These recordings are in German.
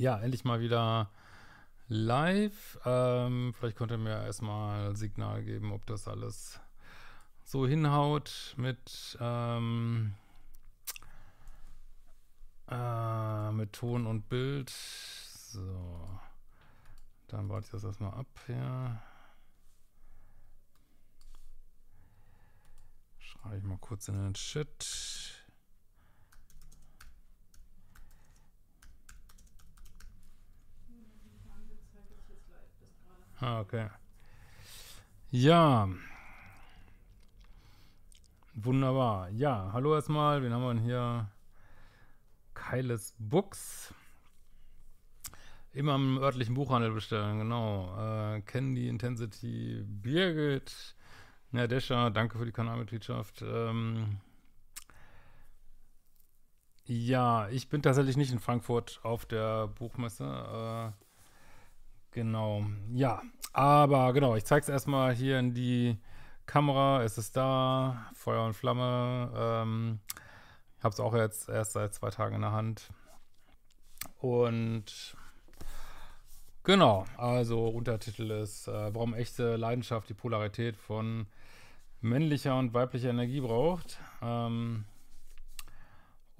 ja, endlich mal wieder live. Ähm, vielleicht könnt ihr mir erstmal Signal geben, ob das alles so hinhaut mit, ähm, äh, mit Ton und Bild. So. Dann warte ich das erstmal ab hier. Schreibe ich mal kurz in den Chat. Ah, okay. Ja. Wunderbar. Ja, hallo erstmal. Wen haben wir denn hier? Keiles Books. Immer im örtlichen Buchhandel bestellen, genau. Äh, Candy, Intensity, Birgit, ja, Descher, danke für die Kanalmitgliedschaft. Ähm, ja, ich bin tatsächlich nicht in Frankfurt auf der Buchmesse. Äh, genau. Ja, aber genau, ich zeige es erstmal hier in die Kamera. Es ist da, Feuer und Flamme. Ähm, ich habe es auch jetzt erst seit zwei Tagen in der Hand. Und Genau, also Untertitel ist, äh, warum echte Leidenschaft die Polarität von männlicher und weiblicher Energie braucht. Ähm,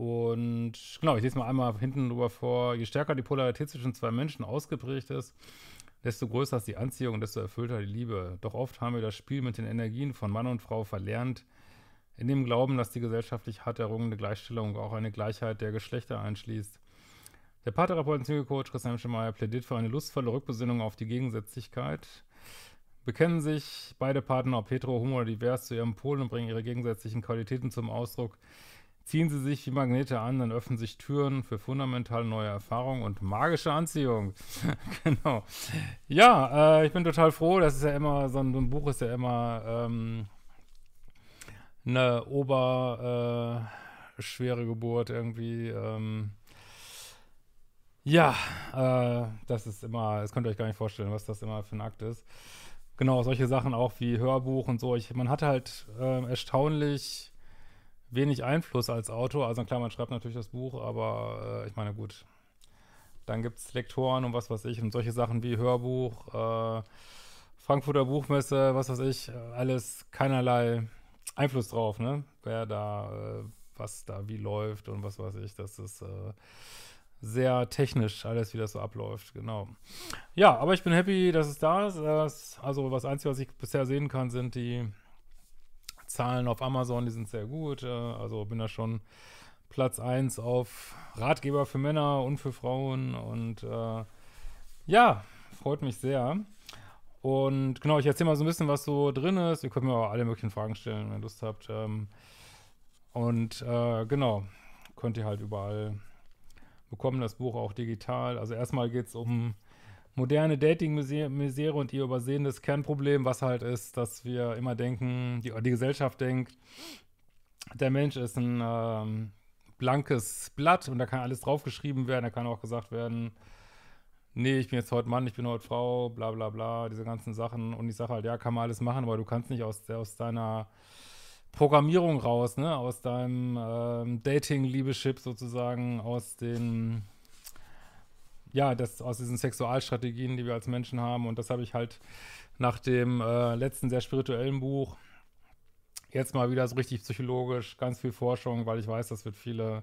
und genau, ich lese mal einmal hinten drüber vor. Je stärker die Polarität zwischen zwei Menschen ausgeprägt ist, desto größer ist die Anziehung und desto erfüllter die Liebe. Doch oft haben wir das Spiel mit den Energien von Mann und Frau verlernt, in dem Glauben, dass die gesellschaftlich hart errungene Gleichstellung auch eine Gleichheit der Geschlechter einschließt. Der Paartherapeut und Psychocoach Christian Schemeier plädiert für eine lustvolle Rückbesinnung auf die Gegensätzlichkeit. Bekennen sich beide Partner, ob hetero, homo oder divers, zu ihrem Pol und bringen ihre gegensätzlichen Qualitäten zum Ausdruck. Ziehen sie sich wie Magnete an, dann öffnen sich Türen für fundamental neue Erfahrungen und magische Anziehung. genau. Ja, äh, ich bin total froh. Das ist ja immer, so ein, so ein Buch ist ja immer ähm, eine oberschwere äh, Geburt irgendwie. Ähm, ja, äh, das ist immer, das könnt ihr euch gar nicht vorstellen, was das immer für ein Akt ist. Genau, solche Sachen auch wie Hörbuch und so. Ich, man hat halt äh, erstaunlich wenig Einfluss als Autor. Also klar, man schreibt natürlich das Buch, aber äh, ich meine, gut. Dann gibt es Lektoren und was weiß ich und solche Sachen wie Hörbuch, äh, Frankfurter Buchmesse, was weiß ich, äh, alles keinerlei Einfluss drauf, ne? Wer da, äh, was da wie läuft und was weiß ich, das ist äh, sehr technisch alles, wie das so abläuft, genau. Ja, aber ich bin happy, dass es da ist. Das, also das Einzige, was ich bisher sehen kann, sind die Zahlen auf Amazon, die sind sehr gut. Äh, Also bin da schon Platz 1 auf Ratgeber für Männer und für Frauen und äh, ja, freut mich sehr. Und genau, ich erzähle mal so ein bisschen, was so drin ist. Ihr könnt mir auch alle möglichen Fragen stellen, wenn ihr Lust habt. Ähm, und äh, genau, könnt ihr halt überall bekommen das Buch auch digital. Also erstmal geht es um moderne Dating-Misere und ihr übersehendes Kernproblem, was halt ist, dass wir immer denken, die, die Gesellschaft denkt, der Mensch ist ein ähm, blankes Blatt und da kann alles draufgeschrieben werden, da kann auch gesagt werden, nee, ich bin jetzt heute Mann, ich bin heute Frau, bla bla bla, diese ganzen Sachen. Und ich sage halt, ja, kann man alles machen, aber du kannst nicht aus, aus deiner Programmierung raus, ne, aus deinem ähm, Dating-Liebeschip sozusagen, aus den, ja, das, aus diesen Sexualstrategien, die wir als Menschen haben. Und das habe ich halt nach dem äh, letzten sehr spirituellen Buch jetzt mal wieder so richtig psychologisch, ganz viel Forschung, weil ich weiß, das wird viele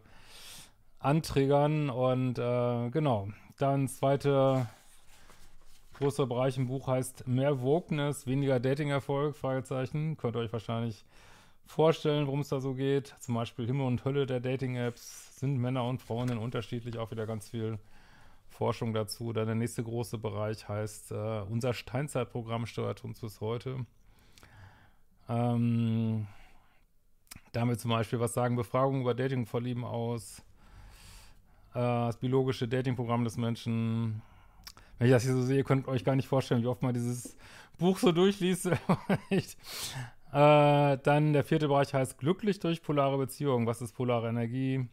antriggern. Und äh, genau, dann zweite großer Bereich im Buch heißt Mehr Wokeness, weniger Dating-Erfolg, Fragezeichen. Könnt ihr euch wahrscheinlich vorstellen, worum es da so geht. Zum Beispiel Himmel und Hölle der Dating-Apps, sind Männer und Frauen denn unterschiedlich, auch wieder ganz viel Forschung dazu. Dann der nächste große Bereich heißt, äh, unser Steinzeitprogramm steuert uns bis heute. Ähm, damit zum Beispiel, was sagen Befragungen über Datingvorlieben aus? Äh, das biologische Datingprogramm des Menschen. Wenn ich das hier so sehe, könnt ihr euch gar nicht vorstellen, wie oft man dieses Buch so durchliest. äh, dann der vierte Bereich heißt glücklich durch polare Beziehungen. Was ist polare Energie?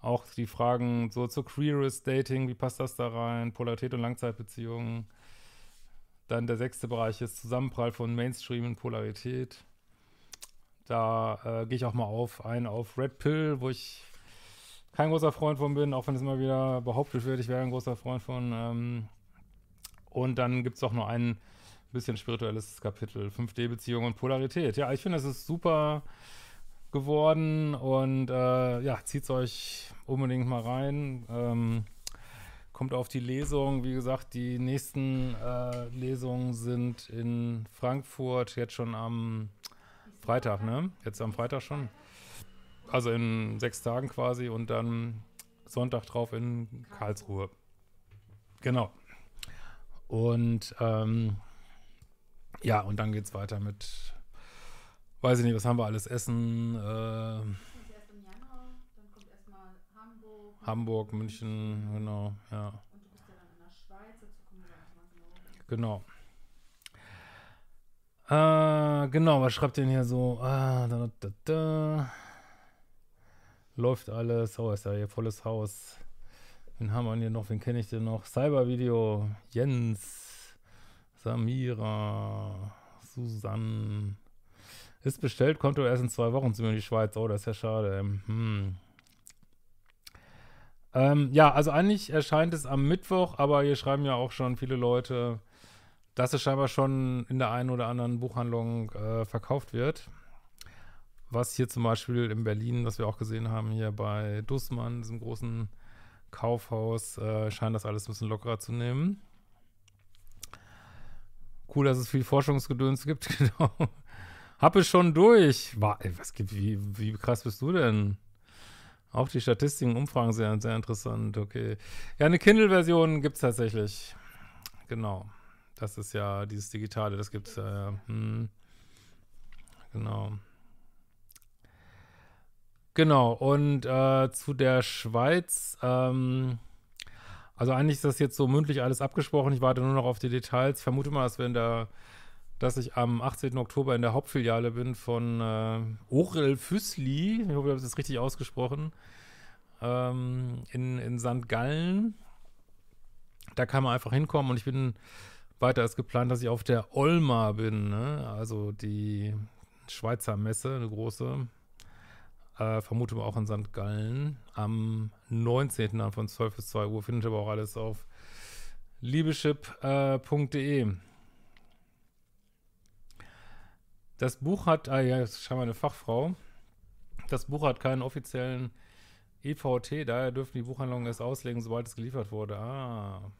Auch die Fragen so zu Queerest Dating, wie passt das da rein? Polarität und Langzeitbeziehungen. Dann der sechste Bereich ist Zusammenprall von Mainstream und Polarität. Da äh, gehe ich auch mal auf ein auf Red Pill, wo ich kein großer Freund von bin, auch wenn es immer wieder behauptet wird, ich wäre ein großer Freund von. Ähm, und dann gibt es auch noch ein bisschen spirituelles Kapitel, 5D-Beziehung und Polarität. Ja, ich finde, es ist super geworden und äh, ja, zieht euch unbedingt mal rein. Ähm, kommt auf die Lesung. Wie gesagt, die nächsten äh, Lesungen sind in Frankfurt jetzt schon am Freitag, ne? Jetzt am Freitag schon. Also in sechs Tagen quasi und dann Sonntag drauf in Karlsruhe. Genau. Und ähm, ja, und dann geht es weiter mit, weiß ich nicht, was haben wir alles essen? Äh, erst im Januar, dann kommt erstmal Hamburg. Hamburg, München, genau, ja. Und du bist ja dann in der Schweiz, dazu kommen wir dann mal genau. Genau. Äh, genau, was schreibt denn hier so? Ah, da, da, da. Läuft alles. Oh, ist ja hier volles Haus. Wen haben wir denn hier noch? Wen kenne ich denn noch? Cybervideo. Jens. Samira. Susanne. Ist bestellt, kommt doch erst in zwei Wochen zu mir in die Schweiz. Oh, das ist ja schade. Hm. Ähm, ja, also eigentlich erscheint es am Mittwoch, aber hier schreiben ja auch schon viele Leute, dass es scheinbar schon in der einen oder anderen Buchhandlung äh, verkauft wird. Was hier zum Beispiel in Berlin, was wir auch gesehen haben, hier bei Dussmann, diesem großen Kaufhaus, äh, scheint das alles ein bisschen lockerer zu nehmen. Cool, dass es viel Forschungsgedöns gibt, genau. Hab es schon durch. War, was wie, wie krass bist du denn? Auch die Statistiken, Umfragen sehr, sehr interessant. Okay. Ja, eine Kindle-Version gibt es tatsächlich. Genau. Das ist ja dieses Digitale, das gibt es ja. Hm. Genau. Genau, und äh, zu der Schweiz, ähm, also eigentlich ist das jetzt so mündlich alles abgesprochen. Ich warte nur noch auf die Details. Ich vermute mal, dass wir in der, dass ich am 18. Oktober in der Hauptfiliale bin von äh, Orel Füssli. Ich hoffe, ich habe das richtig ausgesprochen. Ähm, in, in St. Gallen. Da kann man einfach hinkommen und ich bin weiter als geplant, dass ich auf der Olma bin, ne? also die Schweizer Messe, eine große. Äh, vermute mal auch in St. Gallen. Am 19. dann von 12 bis 2 Uhr findet aber auch alles auf liebeschip.de. Äh, das Buch hat, ah ja, das scheinbar eine Fachfrau. Das Buch hat keinen offiziellen EVT, daher dürfen die Buchhandlungen es auslegen, sobald es geliefert wurde. Ah.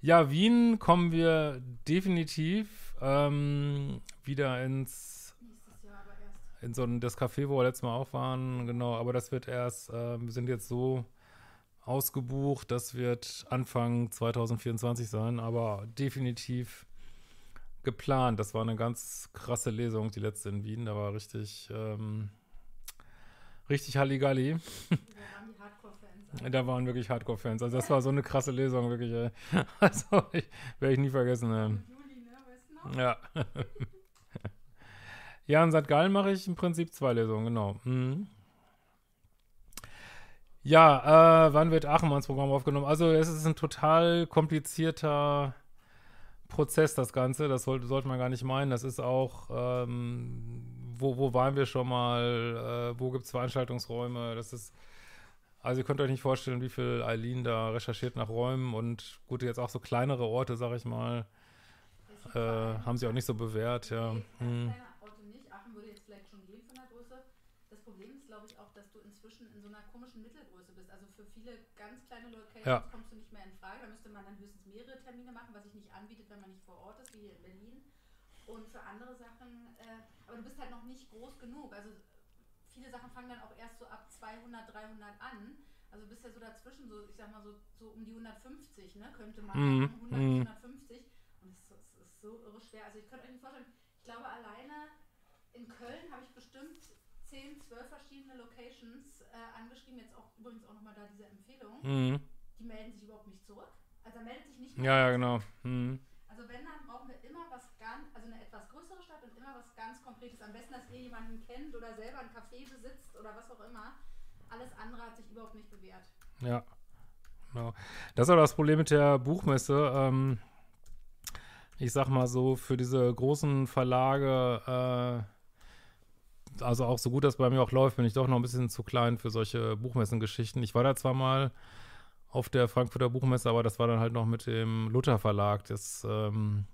Ja, Wien kommen wir definitiv ähm, wieder ins in so ein, das Café, wo wir letztes Mal auch waren, genau, aber das wird erst, äh, wir sind jetzt so ausgebucht, das wird Anfang 2024 sein, aber definitiv geplant. Das war eine ganz krasse Lesung, die letzte in Wien, da war richtig, ähm, richtig Halligalli. Da waren wirklich Hardcore-Fans. Also das war so eine krasse Lesung, wirklich. Ey. Also werde ich nie vergessen. Ey. Ne, Ja. ja, in St. Gallen mache ich im Prinzip zwei Lesungen, genau. Mhm. Ja, äh, wann wird Aachen Programm aufgenommen? Also es ist ein total komplizierter Prozess, das Ganze. Das sollte, sollte man gar nicht meinen. Das ist auch, ähm, wo, wo waren wir schon mal? Äh, wo gibt es Veranstaltungsräume? Das ist also ihr könnt euch nicht vorstellen, wie viel Eileen da recherchiert nach Räumen und gut, jetzt auch so kleinere Orte, sag ich mal, äh, haben sie auch nicht so bewährt, ja. Hm. kleine Orte nicht. Aachen würde jetzt vielleicht schon gehen von der Größe. Das Problem ist, glaube ich, auch, dass du inzwischen in so einer komischen Mittelgröße bist. Also für viele ganz kleine Locations Ja. kommst du nicht mehr in Frage. Da müsste man dann höchstens mehrere Termine machen, was sich nicht anbietet, wenn man nicht vor Ort ist, wie hier in Berlin. Und für andere Sachen, äh, aber du bist halt noch nicht groß genug. Also viele Sachen fangen dann auch erst so ab 200, 300 an. Also bist ja so dazwischen, so ich sag mal so, so um die 150, ne? Könnte man Mhm, sagen, 100 mhm. bis 150. Und es ist, ist so irre schwer. Also ich könnte euch nicht vorstellen, ich glaube alleine in Köln habe ich bestimmt 10, 12 verschiedene Locations äh, angeschrieben. Jetzt auch übrigens auch nochmal da diese Empfehlung. Mhm. Die melden sich überhaupt nicht zurück. Also da meldet sich nicht mal Ja, ja, genau. Mhm. also wenn, dann brauchen wir immer was ganz, also eine etwas größere Stadt und immer was ganz Konkretes. Am besten, dass ihr jemanden kennt oder selber ein Café besitzt oder was auch immer. Alles andere hat sich überhaupt nicht bewährt. Ja. Genau. Das ist auch das Problem mit der Buchmesse. Ähm, ich sag mal so, für diese großen Verlage, äh, also auch so gut das bei mir auch läuft, bin ich doch noch ein bisschen zu klein für solche Buchmessengeschichten. Ich war da zwar mal auf der Frankfurter Buchmesse, aber das war dann halt noch mit dem Luther Verlag. Das, ähm,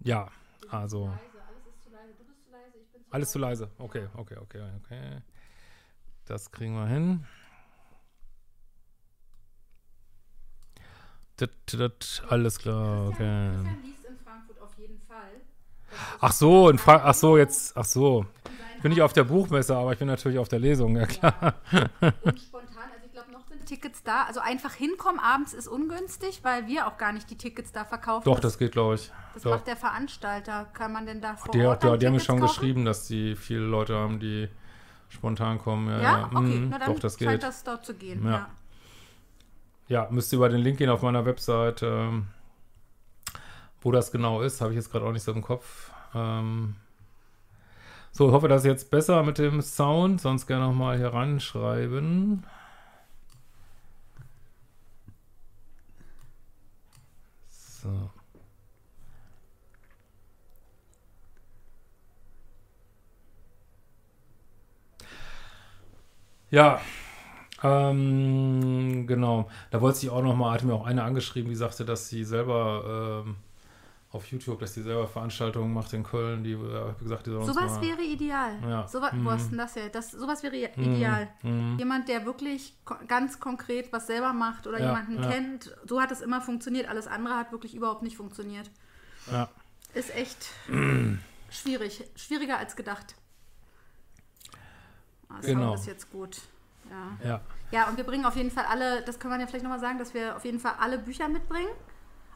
ja, also. Zu leise. Alles zu leise. Du bist zu leise, ich bin zu Alles zu leise. Ja. Okay, okay, okay, okay. Das kriegen wir hin. Das, das, alles klar, okay. Christian liest in Frankfurt auf jeden Fall. Das Ach so, in Frank ach so, jetzt, ach so. Ich bin nicht auf der Buchmesse, aber ich bin natürlich auf der Lesung, ja klar. Und spontan, also ich glaube, noch sind Tickets da. Also einfach hinkommen abends ist ungünstig, weil wir auch gar nicht die Tickets da verkaufen. Doch, das geht, glaube ich. Das Doch. macht der Veranstalter. Kann man denn da vor Die, Ort die, die haben mir schon kaufen? geschrieben, dass die viele Leute haben, die spontan kommen. Ja, Ja, okay. Mhm, Na dann doch, das scheint geht. das dort zu gehen. Ja. Ja. Ja, müsst ihr über den Link gehen auf meiner Website. Ähm, wo das genau ist, habe ich jetzt gerade auch nicht so im Kopf. Ähm, so, ich hoffe, das ist jetzt besser mit dem Sound. Sonst gerne noch mal hier reinschreiben. So. Ja, ähm, genau. Da wollte ich auch noch mal, hatte mir auch eine angeschrieben, die sagte, dass sie selber ähm, auf YouTube, dass sie selber Veranstaltungen macht in Köln. Die äh, hab gesagt, die soll uns Sowas mal, wäre ideal. Ja. So, Mhm. Wo ist denn das her? Das, sowas wäre i- ideal. Mhm. Jemand, der wirklich ganz konkret was selber macht oder Ja, jemanden ja. kennt. So hat es immer funktioniert. Alles andere hat wirklich überhaupt nicht funktioniert. Ja. Ist echt schwierig. Schwieriger als gedacht. Ah, Sound Genau. ist jetzt gut. Ja. Ja. ja, und wir bringen auf jeden Fall alle, das kann man ja vielleicht nochmal sagen, dass wir auf jeden Fall alle Bücher mitbringen.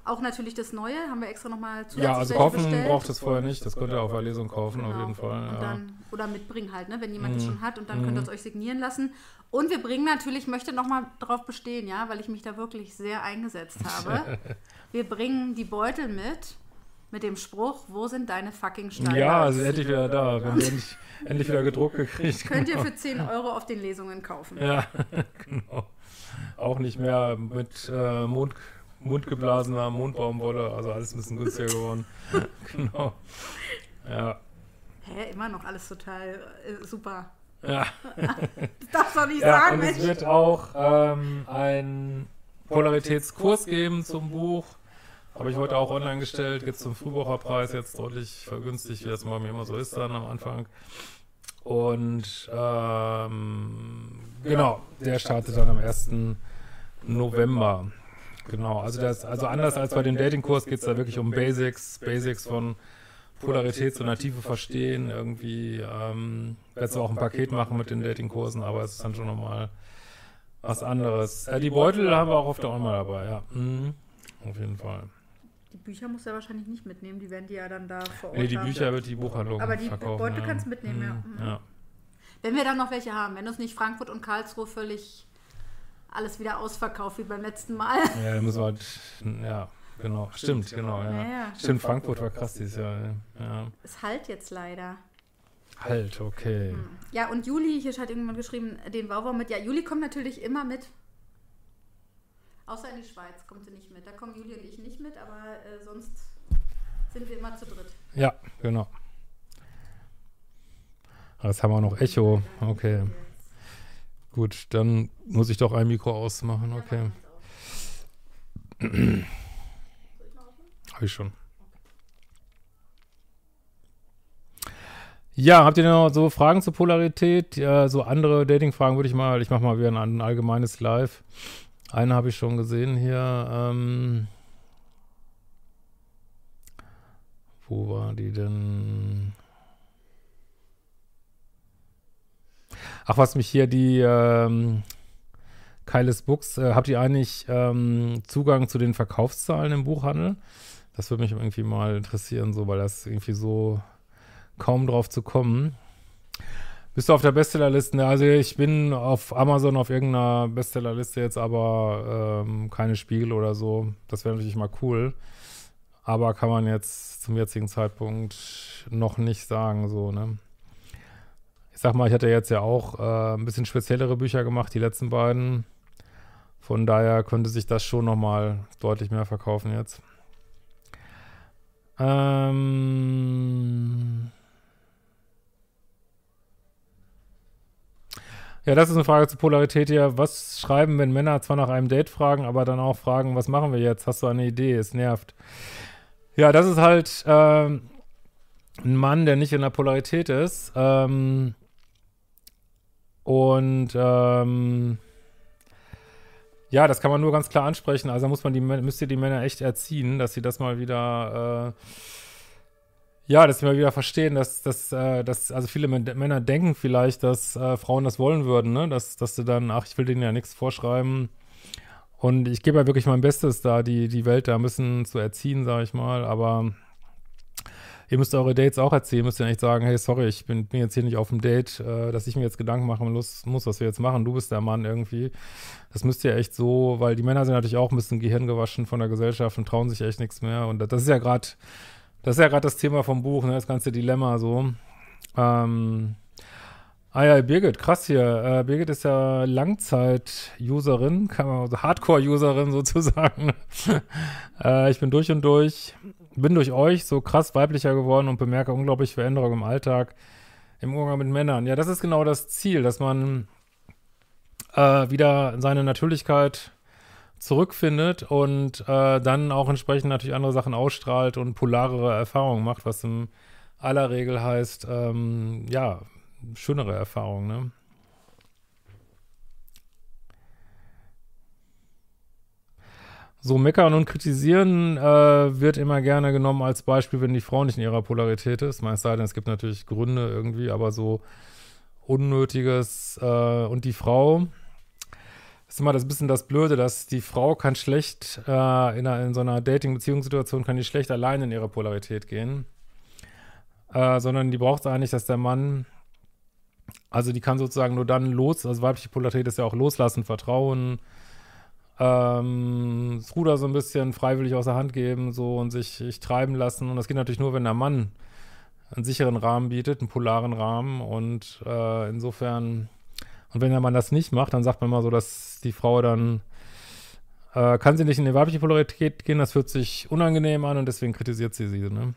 Auch natürlich das Neue, haben wir extra nochmal zusätzlich Ja, also kaufen bestellt. braucht es vorher nicht. Das könnt ihr auf der Lesung kaufen, auf Genau. jeden Fall. Und Ja. dann, oder mitbringen halt, ne, wenn jemand Mhm. es schon hat und dann könnt ihr es euch signieren lassen. Und wir bringen natürlich, ich möchte nochmal darauf bestehen, ja, weil ich mich da wirklich sehr eingesetzt habe. wir bringen die Beutel mit, mit dem Spruch, wo sind deine fucking Steine? ja, also endlich wieder da. Wir haben endlich, endlich wieder gedruckt gekriegt. Könnt ihr genau. für 10 Euro auf den Lesungen kaufen. Ja, genau. Auch nicht mehr mit äh, Mund, mundgeblasener Mondbaumwolle, also alles ein bisschen günstiger geworden. genau. Ja. Hä, immer noch alles total äh, super. Ja, Das darfst du doch nicht ja sagen, und es Mensch. wird auch ähm, einen Polaritätskurs geben zum Buch. Habe ich heute auch online gestellt. Gibt es zum Frühbucherpreis jetzt deutlich vergünstigt, wie das bei mir immer so ist dann am Anfang. Und ähm, genau, der startet dann am 1. November. Genau, also das, also anders als bei dem Datingkurs geht es da wirklich um Basics, Basics von Polarität zu einer Tiefe verstehen. Irgendwie ähm, werde auch ein Paket machen mit den Datingkursen, aber es ist dann schon nochmal was anderes. Äh, die Beutel haben wir auch auf der Online dabei, ja. Mhm. Auf jeden Fall. Die Bücher musst du ja wahrscheinlich nicht mitnehmen, die werden die ja dann da vor Ort Nee, die haben. Bücher wird die Buchhandlung Aber die verkaufen. Beutel ja. kannst du mitnehmen, ja. Mhm, Mhm. ja. Wenn wir dann noch welche haben, wenn uns nicht Frankfurt und Karlsruhe völlig alles wieder ausverkauft wie beim letzten Mal. Ja, da müssen wir halt, ja, genau. Stimmt, genau, ja. Ja, ja. Stimmt, Frankfurt war krass dieses Jahr. Ja. Es halt jetzt leider. Halt, okay. Ja, und Juli, hier hat irgendjemand geschrieben, den Wauwau mit. Ja, Juli kommt natürlich immer mit. Außer in die Schweiz kommt sie nicht mit. Da kommen Juli und ich nicht mit, aber äh, sonst sind wir immer zu dritt. Ja, genau. Ah, Jetzt haben wir noch Echo. Okay. Gut, dann muss ich doch ein Mikro ausmachen. Okay. Habe ich schon. Ja, habt ihr noch so Fragen zur Polarität? Ja, so andere Dating-Fragen würde ich mal, ich mache mal wieder ein, ein allgemeines Live. Eine habe ich schon gesehen hier. Ähm, wo war die denn? Ach, was mich hier die ähm, Keiles Books, äh, habt ihr eigentlich ähm, Zugang zu den Verkaufszahlen im Buchhandel? Das würde mich irgendwie mal interessieren, so, weil das irgendwie so kaum drauf zu kommen. Bist du auf der Bestsellerliste? Also ich bin auf Amazon auf irgendeiner Bestsellerliste jetzt, aber ähm, keine Spiegel oder so. Das wäre natürlich mal cool. Aber kann man jetzt zum jetzigen Zeitpunkt noch nicht sagen, so, ne? Sag mal, ich hatte jetzt ja auch äh, ein bisschen speziellere Bücher gemacht, die letzten beiden. Von daher könnte sich das schon nochmal deutlich mehr verkaufen jetzt. Ähm Ja, das ist eine Frage zur Polarität hier. Was schreiben, wenn Männer zwar nach einem Date fragen, aber dann auch fragen, was machen wir jetzt? Hast du eine Idee? Es nervt. Ja, das ist halt ähm, ein Mann, der nicht in der Polarität ist. Ähm, und ähm, ja, das kann man nur ganz klar ansprechen. Also muss man die, müsst ihr die Männer echt erziehen, dass sie das mal wieder äh, ja, dass wir wieder verstehen, dass, dass, äh, dass also viele Männer denken vielleicht, dass äh, Frauen das wollen würden, ne? Dass, dass du dann, ach, ich will denen ja nichts vorschreiben. Und ich gebe ja wirklich mein Bestes, da die, die Welt da bisschen zu erziehen, sage ich mal. Aber ihr müsst eure Dates auch erzählen, müsst ihr nicht sagen, hey, sorry, ich bin, bin jetzt hier nicht auf dem Date, äh, dass ich mir jetzt Gedanken machen muss, muss, was wir jetzt machen. Du bist der Mann irgendwie. Das müsst ihr echt so, weil die Männer sind natürlich auch ein bisschen Gehirn gewaschen von der Gesellschaft und trauen sich echt nichts mehr. Und das ist ja gerade das ist ja gerade das Thema vom Buch, ne, das ganze Dilemma so. Ähm, ah ja, Birgit, krass hier. Äh, Birgit ist ja Langzeit-Userin, kann man also Hardcore-Userin sozusagen. äh, ich bin durch und durch, bin durch euch so krass weiblicher geworden und bemerke unglaubliche Veränderungen im Alltag, im Umgang mit Männern. Ja, das ist genau das Ziel, dass man äh, wieder seine Natürlichkeit zurückfindet und äh, dann auch entsprechend natürlich andere Sachen ausstrahlt und polarere Erfahrungen macht, was in aller Regel heißt, ähm, ja, schönere Erfahrungen, ne? So, meckern und kritisieren äh, wird immer gerne genommen als Beispiel, wenn die Frau nicht in ihrer Polarität ist. Meist sei denn, es gibt natürlich Gründe irgendwie, aber so Unnötiges äh, und die Frau ist immer das bisschen das Blöde, dass die Frau kann schlecht äh, in, einer, in, so einer Dating-Beziehungssituation kann die schlecht alleine in ihre Polarität gehen. Äh, sondern die braucht eigentlich, dass der Mann, also die kann sozusagen nur dann los, also weibliche Polarität ist ja auch loslassen, vertrauen, ähm, das Ruder so ein bisschen freiwillig aus der Hand geben, so und sich, sich treiben lassen. Und das geht natürlich nur, wenn der Mann einen sicheren Rahmen bietet, einen polaren Rahmen. Und äh, insofern und wenn der Mann das nicht macht, dann sagt man mal so, dass die Frau dann äh, kann sie nicht in die weibliche Polarität gehen, das fühlt sich unangenehm an und deswegen kritisiert sie sie, ne?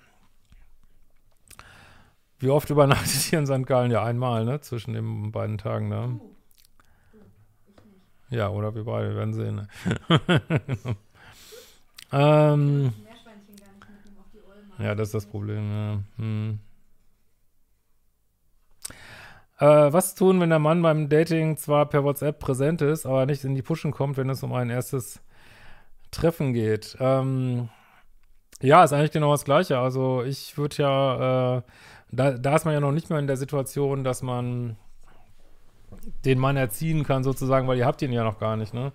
Wie oft übernachtet ihr in St. Gallen? Ja, einmal, ne? Zwischen den beiden Tagen, ne? Ja, oder wir beide, werden sehen. Ne? ähm, ja, das ist das Problem, ja. Hm. Äh, was tun, wenn der Mann beim Dating zwar per WhatsApp präsent ist, aber nicht in die Pushen kommt, wenn es um ein erstes Treffen geht? Ähm, ja, ist eigentlich genau das Gleiche. Also ich würde ja, äh, da, da ist man ja noch nicht mehr in der Situation, dass man den Mann erziehen kann sozusagen, weil ihr habt ihn ja noch gar nicht, ne?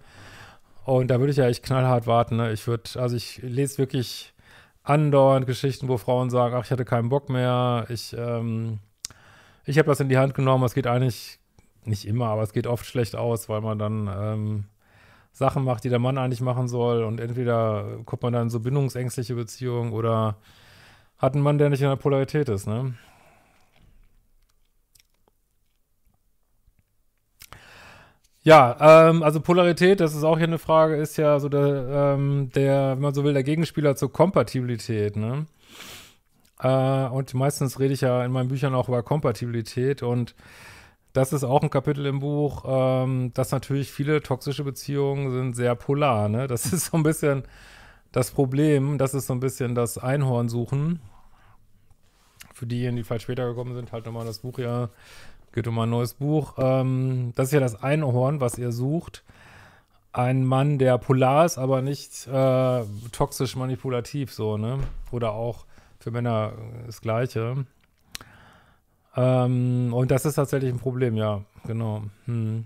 Und da würde ich ja echt knallhart warten, ne? Ich würde, also ich lese wirklich andauernd Geschichten, wo Frauen sagen, ach, ich hatte keinen Bock mehr, ich, ähm, ich habe das in die Hand genommen. Es geht eigentlich nicht immer, aber es geht oft schlecht aus, weil man dann ähm, Sachen macht, die der Mann eigentlich machen soll. Und entweder kommt man dann in so bindungsängstliche Beziehungen oder hat einen Mann, der nicht in der Polarität ist, ne? Ja, ähm, also Polarität, das ist auch hier eine Frage, ist ja so der, ähm, der, wenn man so will, der Gegenspieler zur Kompatibilität, ne? Äh, und meistens rede ich ja in meinen Büchern auch über Kompatibilität und das ist auch ein Kapitel im Buch, ähm, dass natürlich viele toxische Beziehungen sind sehr polar. Ne? Das ist so ein bisschen das Problem. Das ist so ein bisschen das Einhorn suchen. Für diejenigen, die vielleicht später gekommen sind, halt nochmal das Buch ja. Geht um ein neues Buch. Ähm, das ist ja das Einhorn, was ihr sucht. Ein Mann, der polar ist, aber nicht äh, toxisch manipulativ so, ne? Oder auch für Männer das Gleiche. Ähm, und das ist tatsächlich ein Problem, ja, genau. Hm.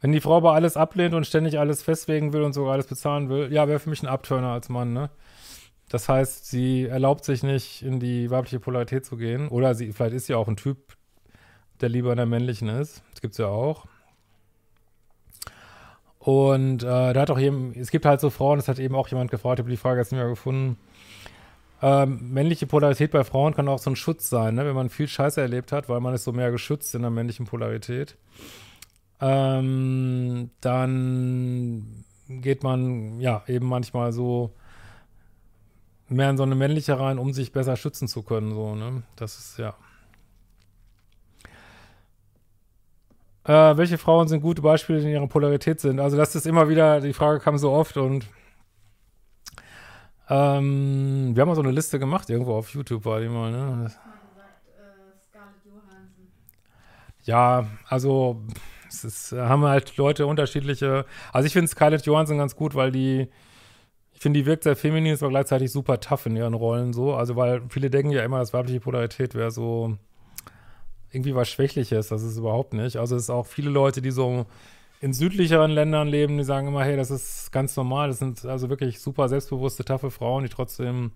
Wenn die Frau aber alles ablehnt und ständig alles festlegen will und sogar alles bezahlen will, ja, wäre für mich ein Abturner als Mann, ne? Das heißt, sie erlaubt sich nicht, in die weibliche Polarität zu gehen. Oder sie, vielleicht ist sie auch ein Typ, der lieber in der männlichen ist. Das gibt es ja auch. Und äh, da hat auch jemand, es gibt halt so Frauen, das hat eben auch jemand gefragt, ich habe die Frage jetzt nicht mehr gefunden. Ähm, männliche Polarität bei Frauen kann auch so ein Schutz sein, ne? wenn man viel Scheiße erlebt hat, weil man ist so mehr geschützt in der männlichen Polarität. Ähm, dann geht man ja eben manchmal so mehr in so eine männliche rein, um sich besser schützen zu können. So, ne? Das ist ja. Äh, welche Frauen sind gute Beispiele, die in ihrer Polarität sind? Also, das ist immer wieder, die Frage kam so oft und ähm, wir haben mal so eine Liste gemacht, irgendwo auf YouTube war die mal, ne? Ja, also es ist, haben halt Leute unterschiedliche. Also ich finde Scarlett Johansson ganz gut, weil die, ich finde, die wirkt sehr feminin, ist aber gleichzeitig super tough in ihren Rollen so. Also weil viele denken ja immer, dass weibliche Polarität wäre so irgendwie was Schwächliches. Das ist überhaupt nicht. Also es ist auch viele Leute, die so in südlicheren Ländern leben, die sagen immer, hey, das ist ganz normal. Das sind also wirklich super selbstbewusste, taffe Frauen, die trotzdem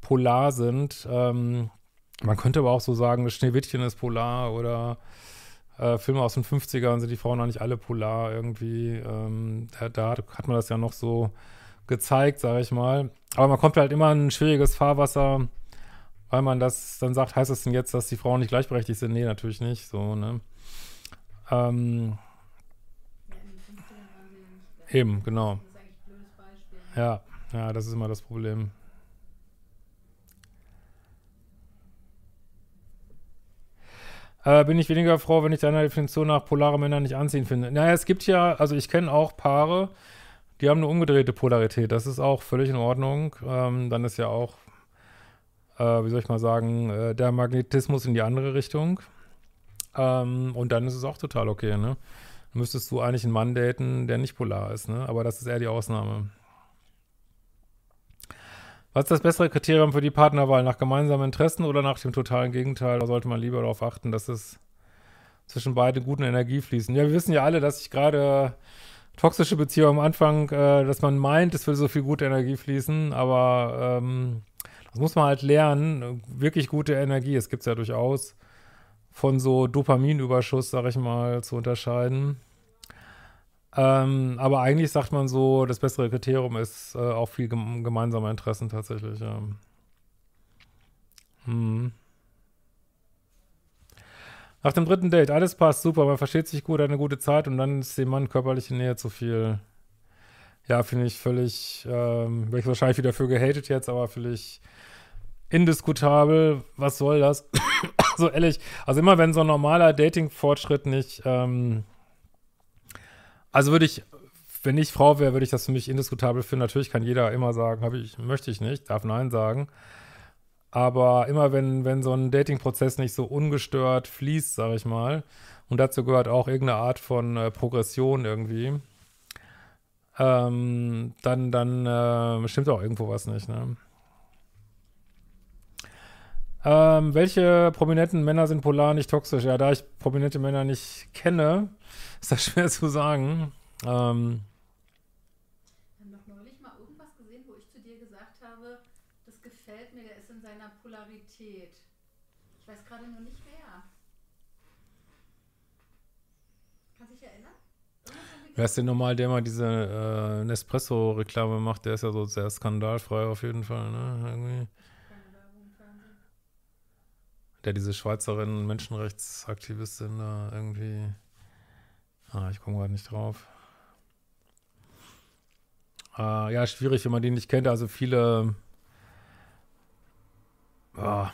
polar sind. Ähm, man könnte aber auch so sagen, das Schneewittchen ist polar oder äh, Filme aus den 50ern sind die Frauen noch nicht alle polar irgendwie. Ähm, da, da, hat man das ja noch so gezeigt, sage ich mal. Aber man kommt halt immer in ein schwieriges Fahrwasser, weil man das dann sagt, heißt das denn jetzt, dass die Frauen nicht gleichberechtigt sind? Nee, natürlich nicht. So, ne? Ähm, eben, genau. Ja, ja, das ist immer das Problem. Äh, bin ich weniger froh, wenn ich deiner Definition nach polare Männer nicht anziehen finde. Naja, es gibt ja, also ich kenne auch Paare, die haben eine umgedrehte Polarität. Das ist auch völlig in Ordnung. Ähm, dann ist ja auch äh, wie soll ich mal sagen, äh, der Magnetismus in die andere Richtung. Ähm, und dann ist es auch total okay, ne? Müsstest du eigentlich einen Mann daten, der nicht polar ist, ne? Aber das ist eher die Ausnahme. Was ist das bessere Kriterium für die Partnerwahl? Nach gemeinsamen Interessen oder nach dem totalen Gegenteil? Da sollte man lieber darauf achten, dass es zwischen beiden guten Energie fließen. Ja, wir wissen ja alle, dass ich gerade toxische Beziehungen am Anfang, äh, dass man meint, es will so viel gute Energie fließen, aber ähm, das muss man halt lernen. Wirklich gute Energie, es gibt es ja durchaus, von so Dopaminüberschuss, sag ich mal, zu unterscheiden. Ähm, aber eigentlich sagt man so, das bessere Kriterium ist äh, auch viel gem gemeinsame Interessen tatsächlich. Ja. Hm. Nach dem dritten Date, alles passt super, man versteht sich gut, hat eine gute Zeit und dann ist dem Mann körperliche Nähe zu viel. Ja, finde ich völlig, ähm, werde ich wahrscheinlich wieder für gehatet jetzt, aber völlig indiskutabel. Was soll das? so ehrlich, also immer wenn so ein normaler Dating-Fortschritt nicht, ähm, also würde ich, wenn ich Frau wäre, würde ich das für mich indiskutabel finden. Natürlich kann jeder immer sagen, ich, möchte ich nicht, darf Nein sagen. Aber immer wenn, wenn so ein Dating-Prozess nicht so ungestört fließt, sage ich mal, und dazu gehört auch irgendeine Art von äh, Progression irgendwie, ähm, dann, dann äh, stimmt auch irgendwo was nicht, ne? Ähm, welche prominenten Männer sind polar nicht toxisch? Ja, da ich prominente Männer nicht kenne, ist das schwer zu sagen. Ähm, Wir haben doch neulich mal irgendwas gesehen, wo ich zu dir gesagt habe, das gefällt mir, der ist in seiner Polarität. Ich weiß gerade nur nicht wer. Kannst du dich erinnern? wer ist denn normal, der mal diese äh, Nespresso-Reklame macht? Der ist ja so sehr skandalfrei auf jeden Fall, ne? Irgendwie. Der diese Schweizerin Menschenrechtsaktivistin da irgendwie. Ah, ich komme gerade nicht drauf. Äh, ja, schwierig, wenn man die nicht kennt. Also viele. Ah.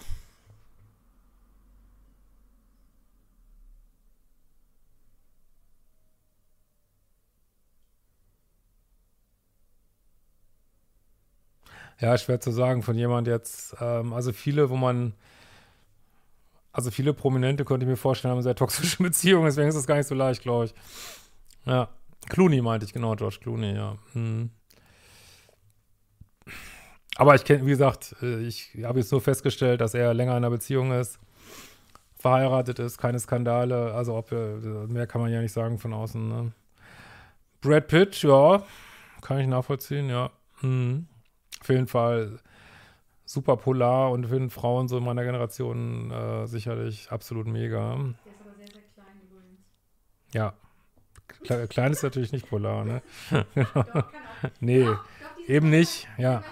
Ja, schwer zu sagen von jemand jetzt. Ähm, also viele, wo man. Also viele Prominente könnte ich mir vorstellen, haben sehr toxische Beziehungen, deswegen ist das gar nicht so leicht, glaube ich. Ja. Clooney meinte ich, genau, George Clooney, ja. Hm. Aber ich kenne, wie gesagt, äh, ich habe jetzt nur festgestellt, dass er länger in einer Beziehung ist, verheiratet ist, keine Skandale. Also ob wir, mehr kann man ja nicht sagen von außen. Ne? Brad Pitt, ja, kann ich nachvollziehen, ja. Mhm. Auf jeden Fall super polar und für Frauen so in meiner Generation äh, sicherlich absolut mega. Der ist aber sehr, sehr klein übrigens. Ja. Kle klein ist natürlich nicht polar, ne? Doch, kann auch. nee, Doch, die sind eben nicht, ja.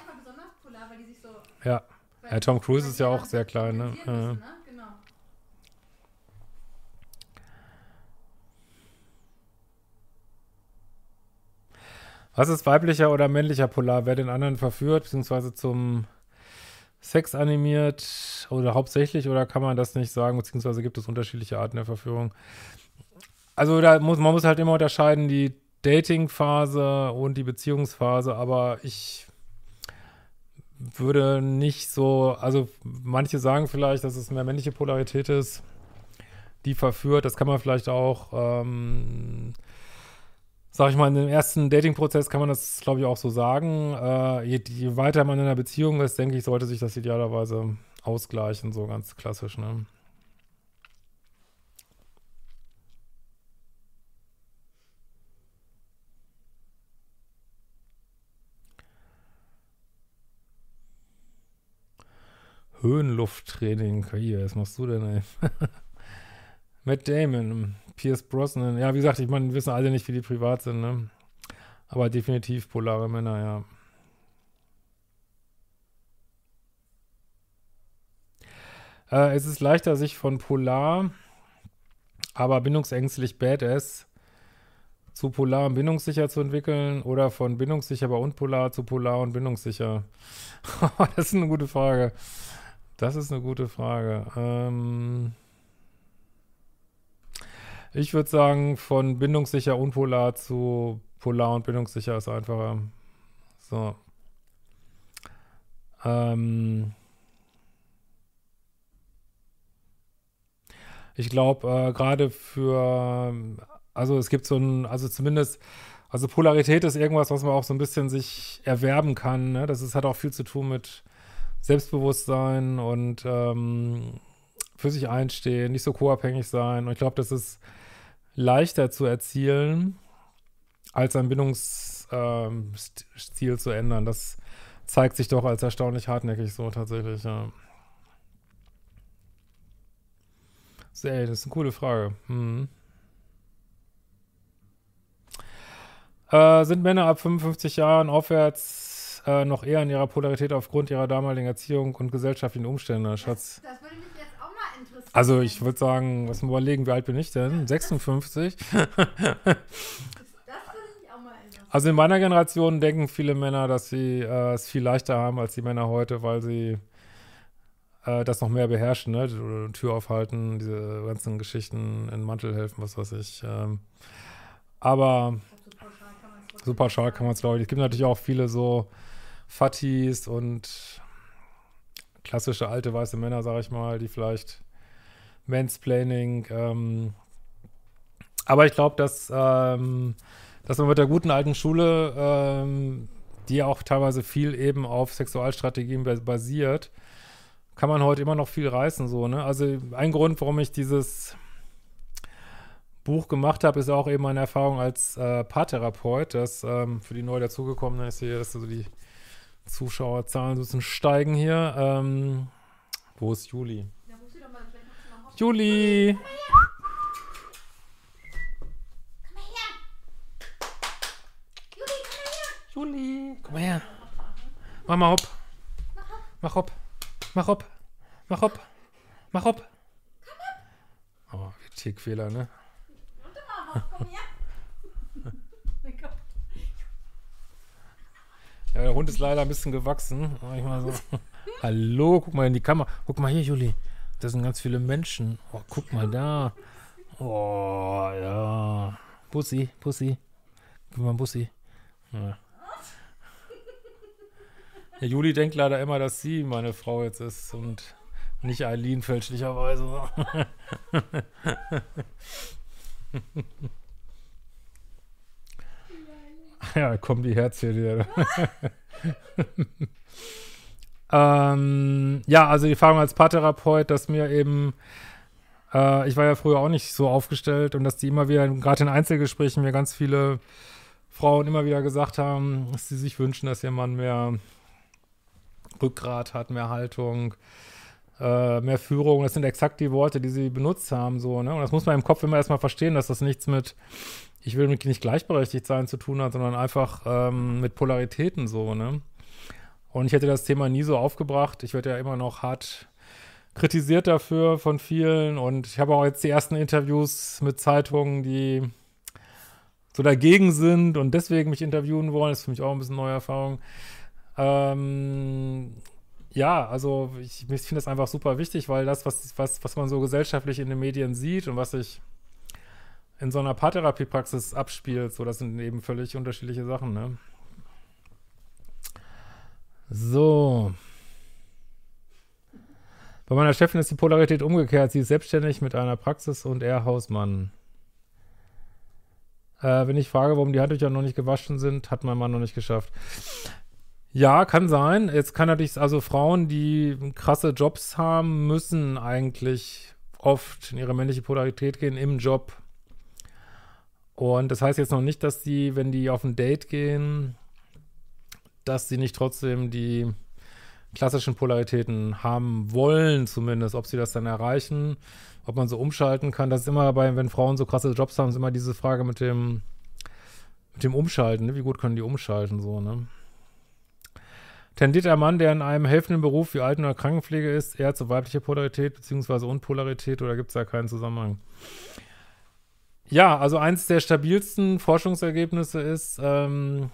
polar, weil die sich so. Ja. ja. Tom Cruise ist ja auch sehr klein, ne? müssen, ne? Genau. Was ist weiblicher oder männlicher Polar? Wer den anderen verführt, beziehungsweise zum Sex animiert oder hauptsächlich oder kann man das nicht sagen, beziehungsweise gibt es unterschiedliche Arten der Verführung? Also da muss man muss halt immer unterscheiden die Dating-Phase und die Beziehungsphase, aber ich würde nicht so, also manche sagen vielleicht, dass es mehr männliche Polarität ist, die verführt. Das kann man vielleicht auch ähm, sag ich mal, in dem ersten Dating-Prozess kann man das, glaube ich, auch so sagen. Äh, je, je weiter man in einer Beziehung ist, denke ich, sollte sich das idealerweise ausgleichen, so ganz klassisch, ne? Höhenlufttraining. Hier, was machst du denn, ey? Matt Damon, Pierce Brosnan. Ja, wie gesagt, ich meine, wissen alle nicht, wie die privat sind, ne? Aber definitiv polare Männer, ja. Äh, es ist leichter, sich von polar, aber bindungsängstlich Badass zu polar und bindungssicher zu entwickeln oder von bindungssicher, aber unpolar zu polar und bindungssicher. das ist eine gute Frage. Das ist eine gute Frage. Ähm ich würde sagen, von bindungssicher unpolar zu polar und bindungssicher ist einfacher. So. Ähm ich glaube, äh, gerade für, also es gibt so ein, also zumindest, also Polarität ist irgendwas, was man auch so ein bisschen sich erwerben kann. Ne? Das ist, hat auch viel zu tun mit Selbstbewusstsein und ähm, für sich einstehen, nicht so co-abhängig sein. Und ich glaube, das ist leichter zu erzielen, als ein Bindungsstil ähm, zu ändern. Das zeigt sich doch als erstaunlich hartnäckig so tatsächlich, ja. Sehr, das ist eine coole Frage. Hm. Äh, sind Männer ab 55 Jahren aufwärts äh, noch eher in ihrer Polarität aufgrund ihrer damaligen Erziehung und gesellschaftlichen Umstände, Schatz? Das würde mich jetzt auch mal interessieren. Also ich würde sagen, was mal überlegen, wie alt bin ich denn? 56? Das würde mich auch mal interessieren. Also in meiner Generation denken viele Männer, dass sie äh, es viel leichter haben als die Männer heute, weil sie äh, das noch mehr beherrschen, ne? Tür aufhalten, diese ganzen Geschichten in Mantel helfen, was weiß ich. Ähm, aber so pauschal kann man es, glaube ich. Es gibt natürlich auch viele so Fatis und klassische alte weiße Männer, sage ich mal, die vielleicht Mansplaining. Ähm, aber ich glaube, dass, ähm, dass man mit der guten alten Schule, ähm, die auch teilweise viel eben auf Sexualstrategien bas- basiert, kann man heute immer noch viel reißen, so, ne? Also ein Grund, warum ich dieses Buch gemacht habe, ist auch eben meine Erfahrung als äh, Paartherapeut, dass ähm, für die neu dazugekommenen, ich sehe, dass so die Zuschauerzahlen so ein bisschen steigen hier. Ähm, wo ist Juli? Ja, ruf sie doch mal, vielleicht machst du mal Hoffnung. Juli! Juli, komm mal her. Mach mal hopp. Mach hopp. Mach hopp. Mach hopp. Mach hopp. Oh, Tickfehler, ne? Komm her. Komm. Ja, der Hund ist leider ein bisschen gewachsen. Mal so. Hallo, guck mal in die Kamera. Guck mal hier, Juli. Das sind ganz viele Menschen. Oh, guck mal da. Oh, ja. Bussi, Bussi. Gib mal Bussi. Ja. ja, Juli denkt leider immer, dass sie meine Frau jetzt ist und nicht Eileen fälschlicherweise. ja, da kommen die Herzchen wieder. Ähm, ja, also die Erfahrung als Paartherapeut, dass mir eben, äh, ich war ja früher auch nicht so aufgestellt und dass die immer wieder, gerade in Einzelgesprächen, mir ganz viele Frauen immer wieder gesagt haben, dass sie sich wünschen, dass ihr Mann mehr Rückgrat hat, mehr Haltung, äh, mehr Führung. Das sind exakt die Worte, die sie benutzt haben, so, ne? Und das muss man im Kopf immer erstmal verstehen, dass das nichts mit, ich will nicht gleichberechtigt sein zu tun hat, sondern einfach ähm, mit Polaritäten so, ne? Und ich hätte das Thema nie so aufgebracht. Ich werde ja immer noch hart kritisiert dafür von vielen. Und ich habe auch jetzt die ersten Interviews mit Zeitungen, die so dagegen sind und deswegen mich interviewen wollen. Das ist für mich auch ein bisschen neue Erfahrung. Ähm, ja, also ich, ich finde das einfach super wichtig, weil das, was, was, was man so gesellschaftlich in den Medien sieht und was sich in so einer Paartherapiepraxis abspielt, so das sind eben völlig unterschiedliche Sachen, ne? So. Bei meiner Chefin ist die Polarität umgekehrt. Sie ist selbstständig mit einer Praxis und er Hausmann. Äh, wenn ich frage, warum die Handtücher noch nicht gewaschen sind, hat mein Mann noch nicht geschafft. Ja, kann sein. Jetzt kann natürlich, also Frauen, die krasse Jobs haben, müssen eigentlich oft in ihre männliche Polarität gehen im Job. Und das heißt jetzt noch nicht, dass die, wenn die auf ein Date gehen, dass sie nicht trotzdem die klassischen Polaritäten haben wollen, zumindest, ob sie das dann erreichen, ob man so umschalten kann. Das ist immer bei, wenn Frauen so krasse Jobs haben, ist immer diese Frage mit dem, mit dem Umschalten, ne? wie gut können die umschalten, so, ne? Tendiert der Mann, der in einem helfenden Beruf wie Alten- oder Krankenpflege ist, eher zur weiblichen Polarität bzw. Unpolarität oder gibt es da keinen Zusammenhang? Ja, also eins der stabilsten Forschungsergebnisse ist, ähm,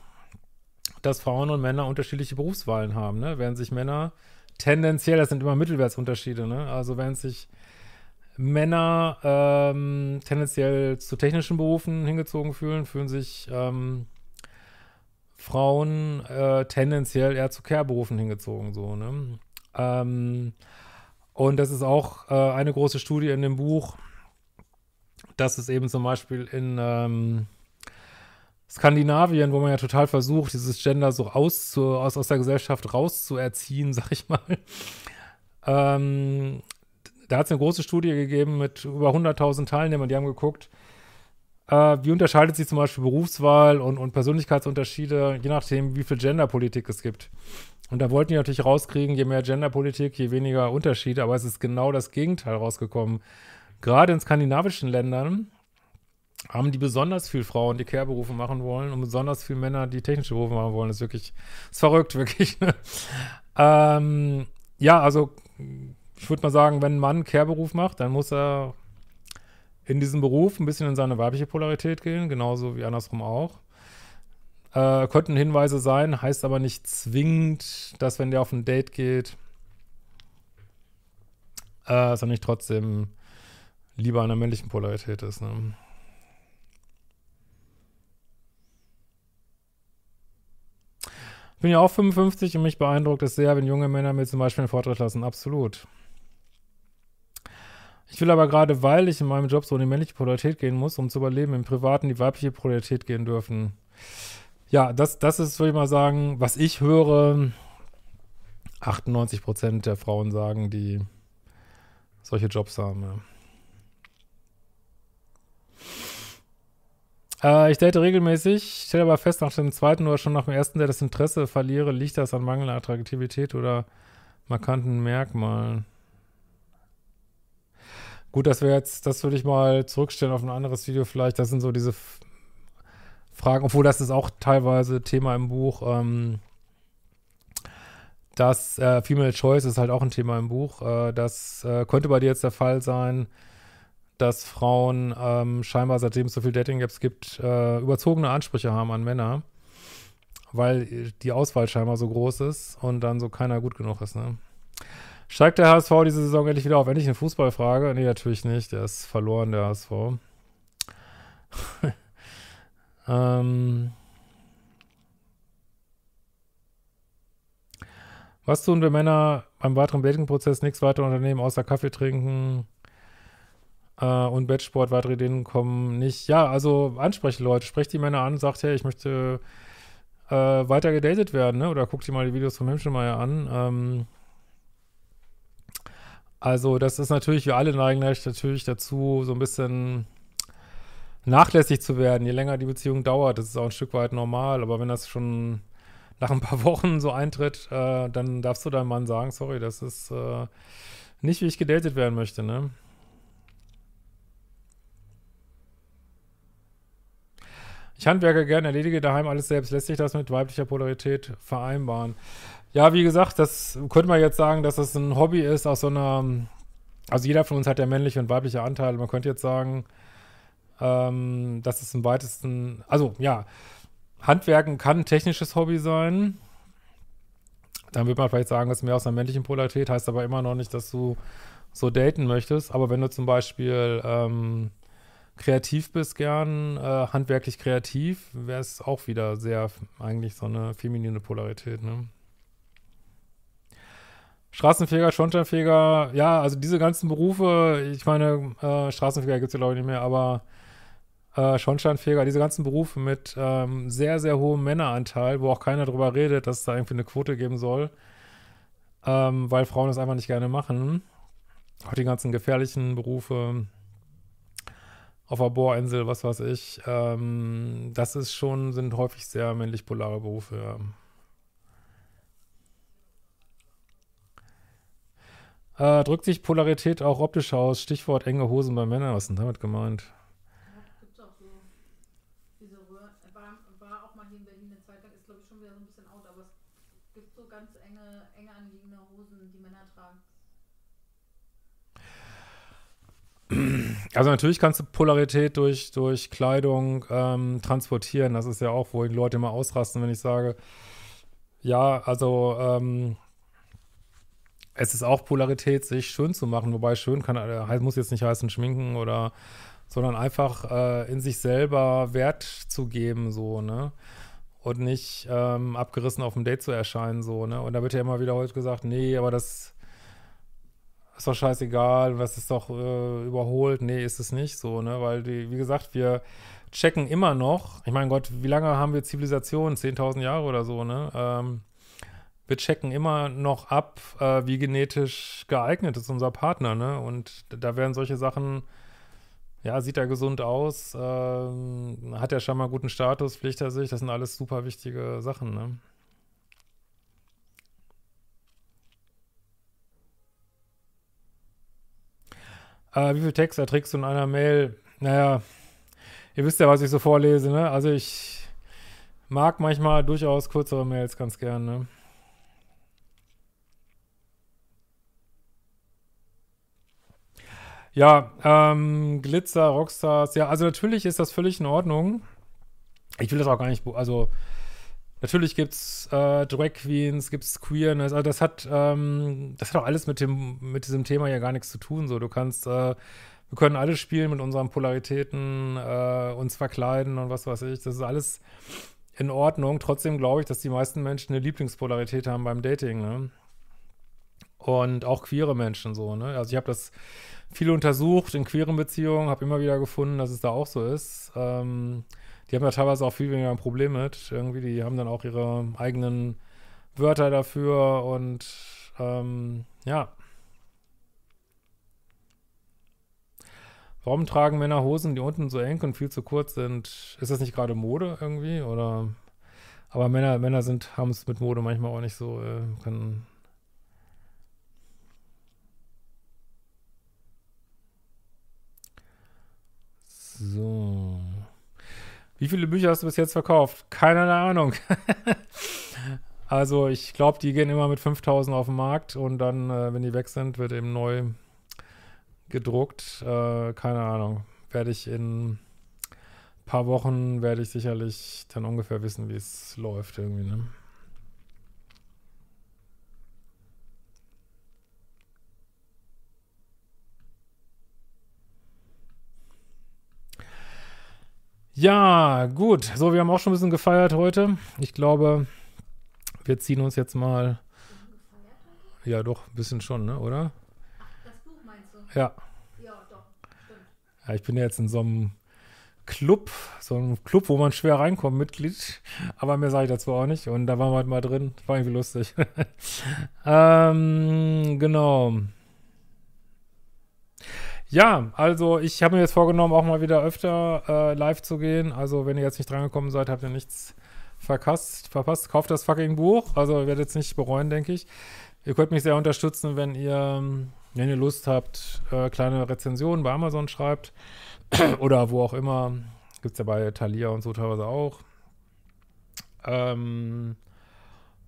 dass Frauen und Männer unterschiedliche Berufswahlen haben, ne? Während sich Männer tendenziell, das sind immer Mittelwertsunterschiede, ne? Also während sich Männer ähm, tendenziell zu technischen Berufen hingezogen fühlen, fühlen sich ähm, Frauen äh, tendenziell eher zu Care-Berufen hingezogen, so, ne? Ähm, und das ist auch äh, eine große Studie in dem Buch, dass es eben zum Beispiel in ähm, Skandinavien, wo man ja total versucht, dieses Gender so auszu, aus, aus der Gesellschaft rauszuerziehen, sag ich mal. Ähm, da hat es eine große Studie gegeben mit über 100.000 Teilnehmern, die haben geguckt, äh, wie unterscheidet sich zum Beispiel Berufswahl und, und Persönlichkeitsunterschiede, je nachdem, wie viel Genderpolitik es gibt. Und da wollten die natürlich rauskriegen, je mehr Genderpolitik, je weniger Unterschiede, aber es ist genau das Gegenteil rausgekommen. Gerade in skandinavischen Ländern haben die besonders viel Frauen, die Care-Berufe machen wollen und besonders viel Männer, die technische Berufe machen wollen. Das ist wirklich, ist verrückt, wirklich. Ähm, ja, also ich würde mal sagen, wenn ein Mann einen Care-Beruf macht, dann muss er in diesem Beruf ein bisschen in seine weibliche Polarität gehen, genauso wie andersrum auch. Äh, könnten Hinweise sein, heißt aber nicht zwingend, dass wenn der auf ein Date geht, äh, dass er nicht trotzdem lieber an der männlichen Polarität ist. Ne? Bin ja auch 55 und mich beeindruckt es sehr, wenn junge Männer mir zum Beispiel einen Vortritt lassen. Absolut. Ich will aber gerade, weil ich in meinem Job so in die männliche Polarität gehen muss, um zu überleben, im Privaten die weibliche Polarität gehen dürfen. Ja, das, das ist, würde ich mal sagen, was ich höre, 98 Prozent der Frauen sagen, die solche Jobs haben. Ja. Äh, ich date regelmäßig, stelle aber fest, nach dem zweiten oder schon nach dem ersten, der das Interesse verliere, liegt das an mangelnder Attraktivität oder markanten Merkmalen. Gut, dass wir jetzt, das würde ich mal zurückstellen auf ein anderes Video vielleicht. Das sind so diese F Fragen, obwohl das ist auch teilweise Thema im Buch. Ähm, das äh, Female Choice ist halt auch ein Thema im Buch. Äh, das äh, könnte bei dir jetzt der Fall sein dass Frauen ähm, scheinbar, seitdem es so viele Dating-Apps gibt, äh, überzogene Ansprüche haben an Männer, weil die Auswahl scheinbar so groß ist und dann so keiner gut genug ist. Ne? Steigt der HSV diese Saison endlich wieder auf? Endlich eine Fußballfrage? Nee, natürlich nicht. Der ist verloren, der HSV. ähm. Was tun wir Männer beim weiteren Dating-Prozess? Nichts weiter unternehmen, außer Kaffee trinken, äh, und Ideen kommen nicht. Ja, also ansprechen Leute, sprecht die Männer an, sagt, hey, ich möchte äh, weiter gedatet werden, ne? Oder guck dir mal die Videos von Hemschemeier an. Ähm, also, das ist natürlich, wir alle neigen natürlich dazu, so ein bisschen nachlässig zu werden, je länger die Beziehung dauert. Das ist auch ein Stück weit normal, aber wenn das schon nach ein paar Wochen so eintritt, äh, dann darfst du deinem Mann sagen, sorry, das ist äh, nicht, wie ich gedatet werden möchte, ne? Ich handwerke gern, erledige daheim alles selbst. Lässt sich das mit weiblicher Polarität vereinbaren? Ja, wie gesagt, das könnte man jetzt sagen, dass das ein Hobby ist aus so einer, also jeder von uns hat ja männliche und weibliche Anteile. Man könnte jetzt sagen, ähm, dass es im weitesten, also ja, Handwerken kann ein technisches Hobby sein. Dann würde man vielleicht sagen, das ist mehr aus einer männlichen Polarität, heißt aber immer noch nicht, dass du so daten möchtest. Aber wenn du zum Beispiel ähm, kreativ bist, gern, äh, handwerklich kreativ, wäre es auch wieder sehr eigentlich so eine feminine Polarität, ne? Straßenfeger, Schornsteinfeger, ja, also diese ganzen Berufe, ich meine, äh, Straßenfeger gibt es ja glaube ich nicht mehr, aber äh, Schornsteinfeger, diese ganzen Berufe mit ähm, sehr, sehr hohem Männeranteil, wo auch keiner drüber redet, dass es da irgendwie eine Quote geben soll, ähm, weil Frauen das einfach nicht gerne machen. Auch die ganzen gefährlichen Berufe auf der Bohrinsel, was weiß ich, ähm, das ist schon, sind häufig sehr männlich polare Berufe, ja. Äh, drückt sich Polarität auch optisch aus? Stichwort enge Hosen bei Männern. Was ist denn damit gemeint? Gibt es auch so diese Röhren. War, war auch mal hier in Berlin eine Zeit lang, ist glaube ich schon wieder so ein bisschen out, aber es gibt so ganz enge, enge anliegende Hosen, die Männer tragen. Also natürlich kannst du Polarität durch, durch Kleidung ähm, transportieren. Das ist ja auch, wo die Leute immer ausrasten, wenn ich sage, ja, also ähm, es ist auch Polarität, sich schön zu machen, wobei schön kann, äh, muss jetzt nicht heißen schminken oder, sondern einfach äh, in sich selber Wert zu geben, so, ne? Und nicht ähm, abgerissen auf dem Date zu erscheinen, so, ne? Und da wird ja immer wieder heute gesagt, nee, aber das ist doch scheißegal, was ist doch äh, überholt. Nee, ist es nicht so, ne? Weil, die, wie gesagt, wir checken immer noch, ich meine Gott, wie lange haben wir Zivilisation? 10.000 Jahre oder so, ne? Ähm, wir checken immer noch ab, äh, wie genetisch geeignet ist unser Partner, ne? Und da werden solche Sachen, ja, sieht er gesund aus, ähm, hat er schon mal guten Status, pflegt er sich, das sind alles super wichtige Sachen, ne? Äh, wie viel Text erträgst du in einer Mail? Naja, ihr wisst ja, was ich so vorlese, ne? Also ich mag manchmal durchaus kürzere Mails ganz gern, ne? Ja, ähm, Glitzer, Rockstars, ja, also natürlich ist das völlig in Ordnung. Ich will das auch gar nicht, also natürlich gibt's äh, Drag Queens, gibt's Queerness, also das hat, ähm, das hat auch alles mit dem, mit diesem Thema ja gar nichts zu tun. So, du kannst, äh, wir können alles spielen mit unseren Polaritäten, äh, uns verkleiden und was weiß ich. Das ist alles in Ordnung. Trotzdem glaube ich, dass die meisten Menschen eine Lieblingspolarität haben beim Dating, ne? Und auch queere Menschen so, ne? Also ich habe das viel untersucht in queeren Beziehungen, habe immer wieder gefunden, dass es da auch so ist. Ähm, die haben ja teilweise auch viel weniger ein Problem mit. Irgendwie, die haben dann auch ihre eigenen Wörter dafür und ähm, ja. Warum tragen Männer Hosen, die unten so eng und viel zu kurz sind? Ist das nicht gerade Mode irgendwie? Oder aber Männer, Männer sind, haben es mit Mode manchmal auch nicht so, äh, können So. Wie viele Bücher hast du bis jetzt verkauft? Keine Ahnung. also ich glaube, die gehen immer mit 5000 auf den Markt und dann, äh, wenn die weg sind, wird eben neu gedruckt. Äh, keine Ahnung. Werde ich in ein paar Wochen, werde ich sicherlich dann ungefähr wissen, wie es läuft irgendwie, ne? Ja, gut. So, wir haben auch schon ein bisschen gefeiert heute. Ich glaube, wir ziehen uns jetzt mal. Ja, doch, ein bisschen schon, ne, oder? Ach, das Buch meinst du? Ja. Ja, doch, stimmt. Ja, ich bin ja jetzt in so einem Club, so ein Club, wo man schwer reinkommt, Mitglied. Aber mehr sage ich dazu auch nicht. Und da waren wir halt mal drin. War irgendwie lustig. ähm, genau. Ja, also ich habe mir jetzt vorgenommen, auch mal wieder öfter äh, live zu gehen. Also wenn ihr jetzt nicht drangekommen seid, habt ihr nichts verkasst, verpasst. Kauft das fucking Buch. Also ihr werdet es nicht bereuen, denke ich. Ihr könnt mich sehr unterstützen, wenn ihr, wenn ihr Lust habt, äh, kleine Rezensionen bei Amazon schreibt. oder wo auch immer. Gibt es ja bei Thalia und so teilweise auch. Ähm,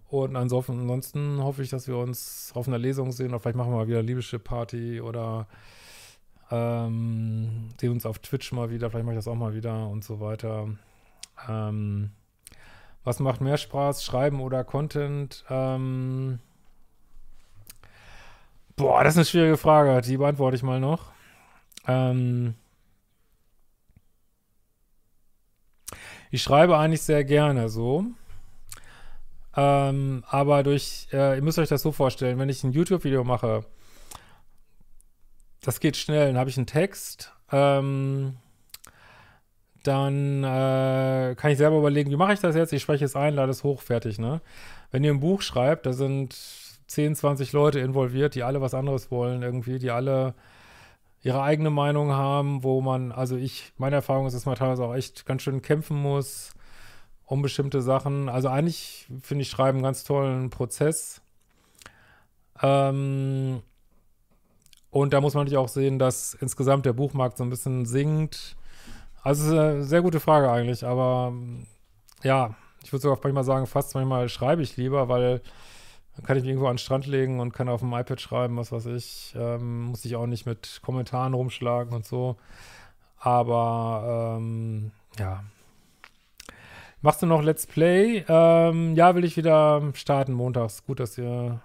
und ansonsten, hoffe ich, dass wir uns auf einer Lesung sehen. Oder vielleicht machen wir mal wieder Liebeschip Party oder ähm, sehen uns auf Twitch mal wieder. Vielleicht mache ich das auch mal wieder und so weiter. Ähm, was macht mehr Spaß, Schreiben oder Content? Ähm, boah, das ist eine schwierige Frage. Die beantworte ich mal noch. Ähm, Ich schreibe eigentlich sehr gerne so. Ähm, aber durch, äh, ihr müsst euch das so vorstellen, wenn ich ein YouTube-Video mache, das geht schnell, dann habe ich einen Text, ähm, dann äh, kann ich selber überlegen, wie mache ich das jetzt? Ich spreche es ein, lade es hoch, fertig, ne? Wenn ihr ein Buch schreibt, da sind 10, 20 Leute involviert, die alle was anderes wollen irgendwie, die alle ihre eigene Meinung haben, wo man, also ich, meine Erfahrung ist, dass man teilweise auch echt ganz schön kämpfen muss um bestimmte Sachen. Also eigentlich finde ich Schreiben einen ganz tollen Prozess. Ähm, und da muss man natürlich auch sehen, dass insgesamt der Buchmarkt so ein bisschen sinkt. Also eine sehr gute Frage eigentlich, aber ja, ich würde sogar manchmal sagen, fast manchmal schreibe ich lieber, weil dann kann ich mich irgendwo an den Strand legen und kann auf dem iPad schreiben, was weiß ich. Ähm, muss ich auch nicht mit Kommentaren rumschlagen und so. Aber ähm, ja. Machst du noch Let's Play? Ähm, ja, will ich wieder starten montags. Gut, dass ihr.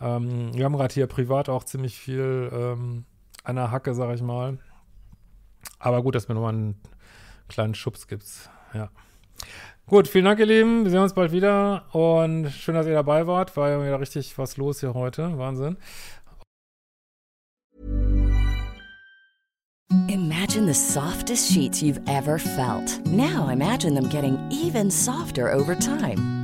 Ähm, wir haben gerade hier privat auch ziemlich viel ähm, an der Hacke, sag ich mal. Aber gut, dass mir nochmal einen kleinen Schubs gibt. Ja. Gut, vielen Dank, ihr Lieben. Wir sehen uns bald wieder. Und schön, dass ihr dabei wart. War ja richtig was los hier heute. Wahnsinn. Imagine the softest sheets you've ever felt. Now imagine them getting even softer over time.